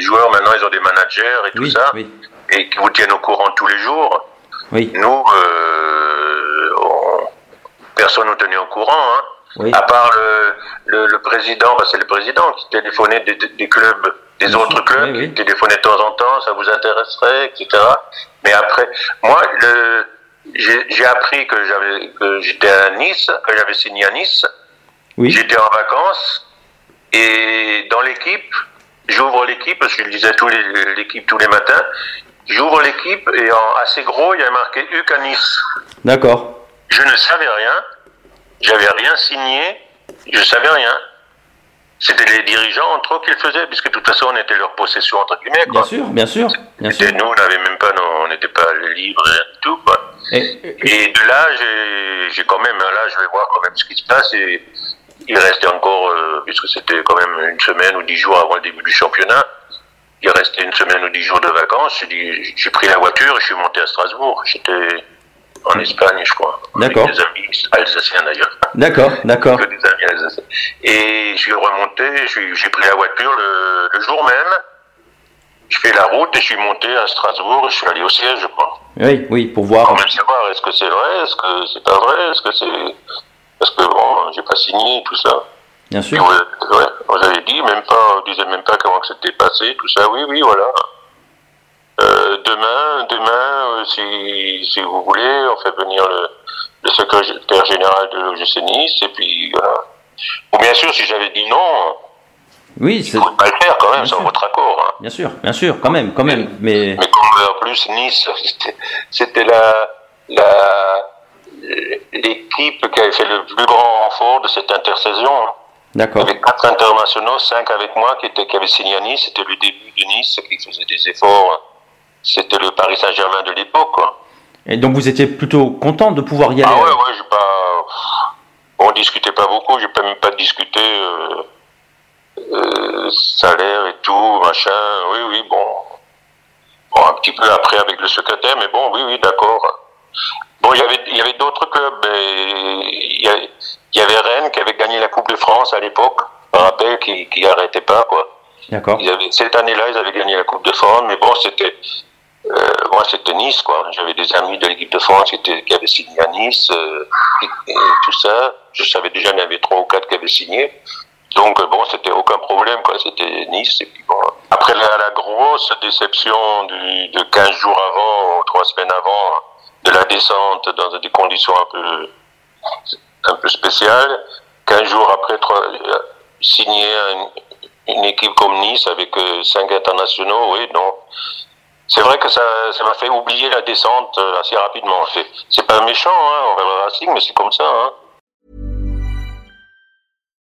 Les joueurs, maintenant, ils ont des managers et tout Oui, ça, oui. et qui vous tiennent au courant tous les jours. Oui, Nous, euh, on- personne ne nous tenait au courant, hein. Oui. à part le, le, le président, bah, c'est le président qui téléphonait des, des clubs, des autres clubs, oui, qui téléphonait de temps en temps, ça vous intéresserait, etc. Mais après, moi, le, j'ai appris que j'avais, que j'étais à Nice, que j'avais signé à Nice. J'étais en vacances et dans l'équipe, j'ouvre l'équipe parce que je lisais l'équipe tous les matins. J'ouvre l'équipe et en assez gros, il y a marqué UC à Nice. d'accord. Je ne savais rien, j'avais rien signé, je savais rien. C'était les dirigeants entre eux qui le faisaient, puisque de toute façon on était leur possession entre guillemets. Bien sûr, bien sûr, bien sûr. Et nous, on n'avait même pas, nos- on n'était pas libres, rien du tout. Quoi. Et, et- Et de là, j'ai quand même, là, je vais voir quand même ce qui se passe. Et il restait encore, euh, puisque c'était quand même une semaine ou dix jours avant le début du championnat, il restait une semaine ou dix jours de vacances. J'ai pris la voiture et je suis monté à Strasbourg. J'étais en Espagne, je crois. Avec D'accord. des amis alsaciens d'ailleurs. D'accord, d'accord. Que des amis alsaciens. Et je suis remonté, je j'ai pris la voiture le, le jour même. Je fais la route et je suis monté à Strasbourg je suis allé au siège, quoi Oui, oui, pour voir. quand même savoir est-ce que c'est vrai, est-ce que c'est pas vrai, est-ce que c'est. Parce que bon, j'ai pas signé, tout ça. Bien sûr. ouais, ouais, vous avez dit, même pas, on disait même pas comment que c'était passé, tout ça, oui, oui, voilà. Euh, demain, demain, euh, si, si vous voulez, on fait venir le, le secrétaire général de l'OGC Nice, et puis voilà. Ou bien sûr, si j'avais dit non, Oui, il c'est faut pas le faire quand même, Bien sans sûr. votre accord. Hein. bien sûr, bien sûr, quand même, quand même. Mais Mais comme en plus Nice, c'était- c'était la, la, l'équipe qui avait fait le plus grand renfort de cette intersaison. hein. D'accord, avait quatre internationaux, cinq avec moi qui, étaient, qui avaient signé à Nice. C'était le début de Nice, qui faisait des efforts. C'était le Paris Saint-Germain de l'époque. Et donc vous étiez plutôt content de pouvoir y aller. Ah ouais, ouais, j'ai pas. On discutait pas beaucoup, j'ai pas même pas discuté euh, euh, salaire et tout, machin. Oui, oui, bon. Bon, un petit peu après avec le secrétaire, mais bon, oui, oui, d'accord. Bon, il y avait, il y avait d'autres clubs. Il y, a- il y avait Rennes qui avait gagné la Coupe de France à l'époque. Je me rappelle qui, qui arrêtait pas, quoi. D'accord. Ils avaient, cette année-là, ils avaient gagné la Coupe de France, mais bon, c'était, euh, moi, c'était Nice, quoi. J'avais des amis de l'équipe de France qui, étaient, qui avaient signé à Nice, euh, et, et tout ça. Je savais déjà qu'il y en avait trois ou quatre qui avaient signé. Donc, euh, bon, c'était aucun problème, quoi. C'était Nice, et puis bon. Après la, la grosse déception du, de 15 jours avant, ou trois semaines avant, de la descente dans des conditions un peu, un peu spéciales, 15 jours après, trois, signer un- une équipe comme Nice avec euh, cinq internationaux, oui, non. C'est vrai que ça, ça m'a fait oublier la descente euh, assez rapidement. C'est- C'est pas méchant, hein, envers le Racing, mais c'est comme ça, hein.